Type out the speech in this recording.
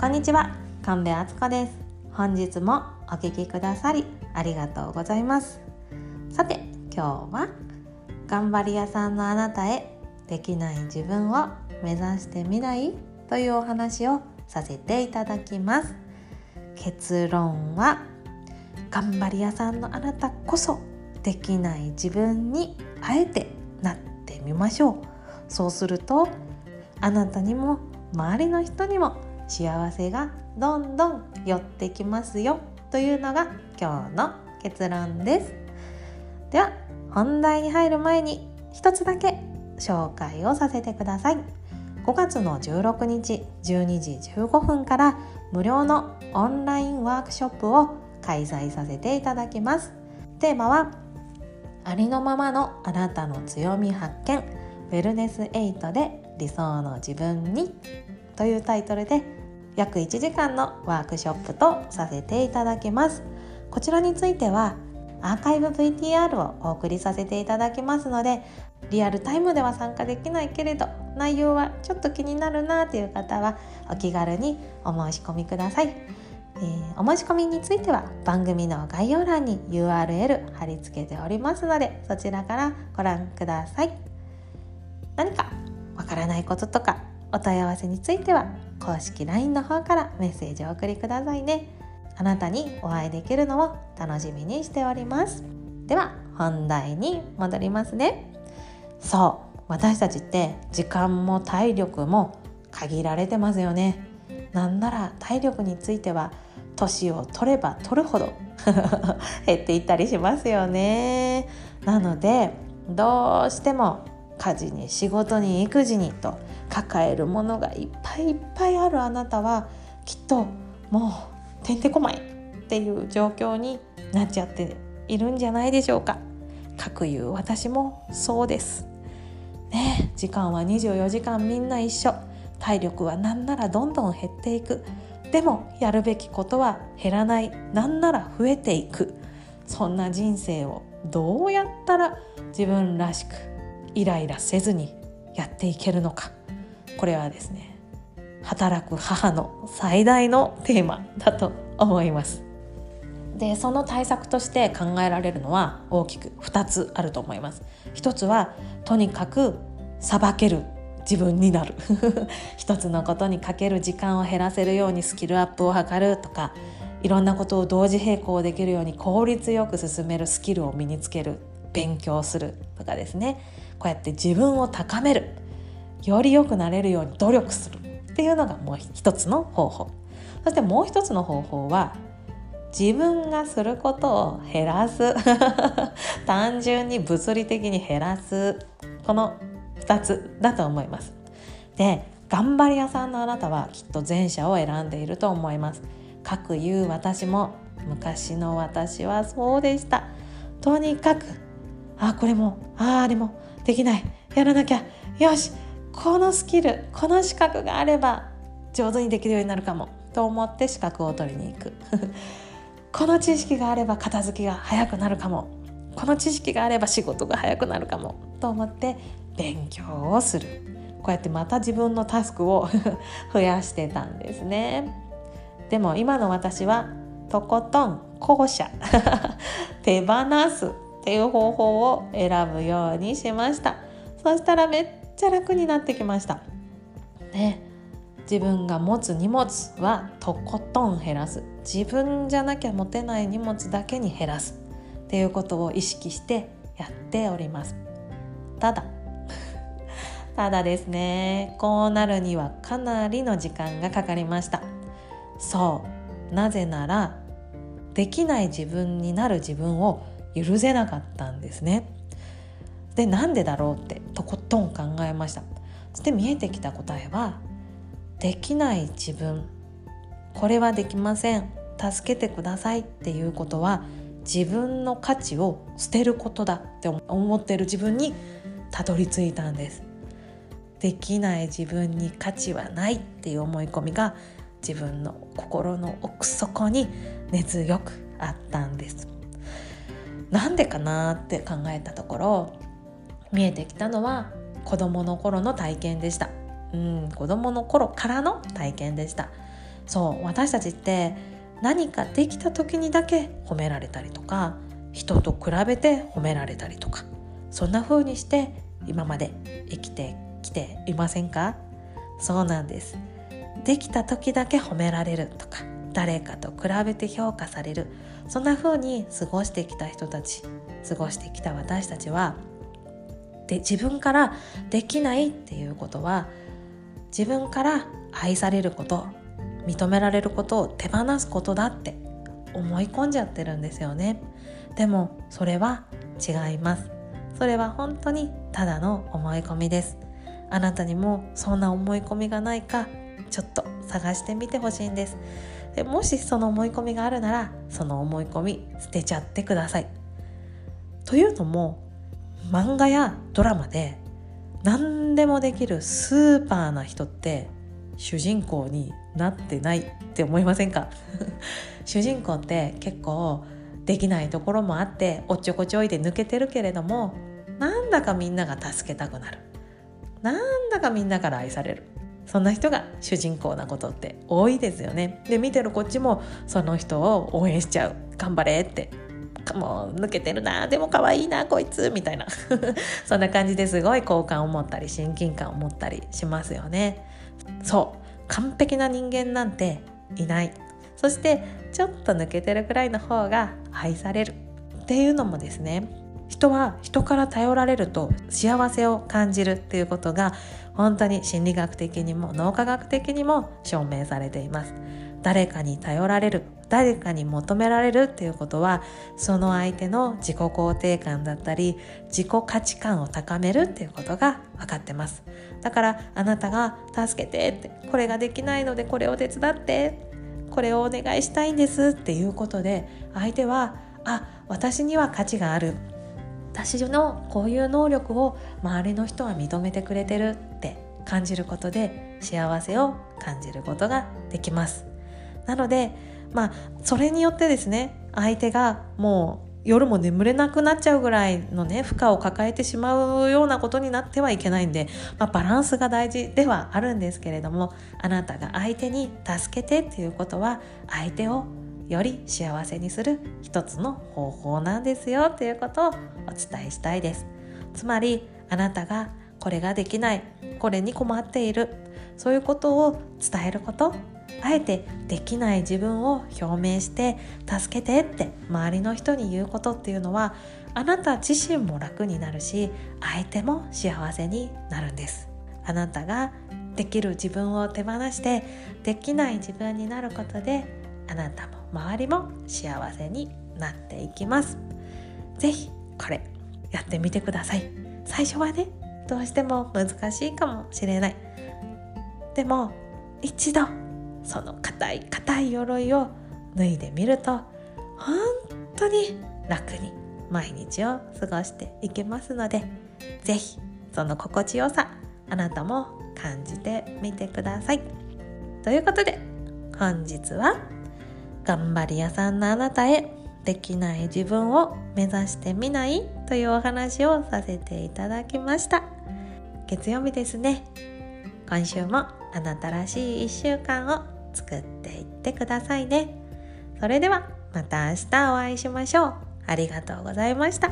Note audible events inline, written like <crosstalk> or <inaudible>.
こんにちは。神戸敦子です。本日もお聞きくださりありがとうございます。さて今日は頑張り屋さんのあなたへできない自分を目指してみない？というお話をさせていただきます。結論は頑張り屋さんのあなたこそできない自分にあえてなってみましょう。そうするとあなたにも周りの人にも幸せがどんどん寄ってきますよというのが今日の結論です。では本題に入る前に一つだけ紹介をさせてください。5月の16日12時15分から無料のオンラインワークショップを開催させていただきます。テーマはありのままのあなたの強み発見。ウェルネス8で理想の自分に。というタイトルで約1時間のワークショップとさせていただきます。こちらについてはアーカイブ VTR をお送りさせていただきますのでリアルタイムでは参加できないけれど内容はちょっと気になるなという方はお気軽にお申し込みください、えー、お申し込みについては番組の概要欄に URL 貼り付けておりますのでそちらからご覧ください。何かわからないこととかお問い合わせについては公式 LINE の方からメッセージをお送りくださいね。あなたにお会いできるのを楽しみにしております。では本題に戻りますね。そう私たちって時間も体力も限られてますよね。なんなら体力については年を取れば取るほど <laughs> 減っていったりしますよね。なのでどうしても家事に仕事に育児にと抱えるものがいっぱいいっぱいあるあなたはきっともうてんてこまいっていう状況になっちゃっているんじゃないでしょうか。かくいう私もそうです。ね時間は24時間みんな一緒体力は何ならどんどん減っていくでもやるべきことは減らないなんなら増えていくそんな人生をどうやったら自分らしくイライラせずにやっていけるのか。これはですね働く母の最大のテーマだと思います。でその対策として考えられるのは大きく2つあると思います。一つはとにかくさばける自分になる。<laughs> 一つのことにかける時間を減らせるようにスキルアップを図るとかいろんなことを同時並行できるように効率よく進めるスキルを身につける勉強するとかですね。こうやって自分を高める。より良くなれるように努力するっていうのがもう一つの方法。そしてもう一つの方法は自分がすることを減らす。<laughs> 単純に物理的に減らす。この2つだと思います。で頑張り屋さんのあなたはきっと前者を選んでいると思います。かくいう私も昔の私はそうでした。とにかくあこれもああれもできない。やらなきゃ。よし。このスキルこの資格があれば上手にできるようになるかも。と思って資格を取りに行く。<laughs> この知識があれば片付けが早くなるかも。この知識があれば仕事が早くなるかも。と思って勉強をする。こうやってまた自分のタスクを <laughs> 増やしてたんですね。でも今の私はとことん後者。<laughs> 手放す。っていう方法を選ぶようにしました。そしたらめっちゃ楽になってきました。ね。自分が持つ荷物はとことん減らす。自分じゃなきゃ持てない荷物だけに減らす。っていうことを意識してやっております。ただ。<laughs> ただですね。こうなるにはかなりの時間がかかりました。そう。なぜならできない自分になる自分を許せなかったんですね。でなんでだろうってとことん考えました。そして見えてきた答えはできない自分。これはできません。助けてくださいっていうことは自分の価値を捨てることだって思ってる自分にたどり着いたんです。できない自分に価値はないっていう思い込みが自分の心の奥底に根強くあったんです。なんでかなって考えたところ見えてきたのは子供の頃の体験でした。うん子供の頃からの体験でした。そう私たちって何かできた時にだけ褒められたりとか人と比べて褒められたりとかそんな風にして今まで生きてきていませんか？そうなんです。できた時だけ褒められるとか誰かと比べて評価される。そんな風に過ごしてきた人たち過ごしてきた私たちはで自分からできないっていうことは自分から愛されること認められることを手放すことだって思い込んじゃってるんですよね。でもそれは違います。それは本当にただの思い込みです。あなたにもそんな思い込みがないかちょっと探してみてほしいんです。でもしその思い込みがあるならその思い込み捨てちゃってください。というのも漫画やドラマで何でもできるスーパーな人って主人公になってないって思いませんか？<laughs> 主人公って結構できないところもあっておっちょこちょいで抜けてるけれどもなんだかみんなが助けたくなる。なんだかみんなから愛される。そんな人が主人公なことって多いですよね。で見てるこっちもその人を応援しちゃう。頑張れって。もう抜けてるな。でも可愛いなこいつ。みたいな。<laughs> そんな感じですごい好感を持ったり親近感を持ったりしますよね。そう。完璧な人間なんていない。そしてちょっと抜けてるくらいの方が愛される。っていうのもですね人は人から頼られると幸せを感じるっていうことが本当に心理学的にも脳科学的にも証明されています。誰かに頼られる誰かに求められるっていうことはその相手の自己肯定感だったり自己価値観を高めるっていうことが分かってます。だからあなたが「助けて」って「これができないのでこれを手伝って」これをお願いしたいんですっていうことで相手はあ私には価値がある。私のこういう能力を周りの人は認めてくれてるって感じることで幸せを感じることができます。なのでまあそれによってですね相手がもう夜も眠れなくなっちゃうぐらいのね負荷を抱えてしまうようなことになってはいけないんで、まあ、バランスが大事ではあるんですけれどもあなたが相手に助けてっていうことは相手をより幸せにする一つの方法なんですよ。っていうことをお伝えしたいですつまりあなたがこれができないこれに困っているそういうことを伝えることあえてできない自分を表明して助けてって周りの人に言うこと。っていうのはあなた自身も楽になるし相手も幸せになるんです。あなたができる自分を手放してできない自分になることであなたも周りも幸せになっていきます。是非これやってみてください。最初はねどうしても難しいかもしれない。でも一度その硬い硬い鎧を脱いでみると本当に楽に毎日を過ごしていけますので是非その心地よさあなたも感じてみてください。ということで本日は頑張り屋さんのあなたへできない自分を目指してみないというお話をさせていただきました。月曜日ですね。今週もあなたらしい1週間を作っていってくださいね。それではまた明日お会いしましょう。ありがとうございました。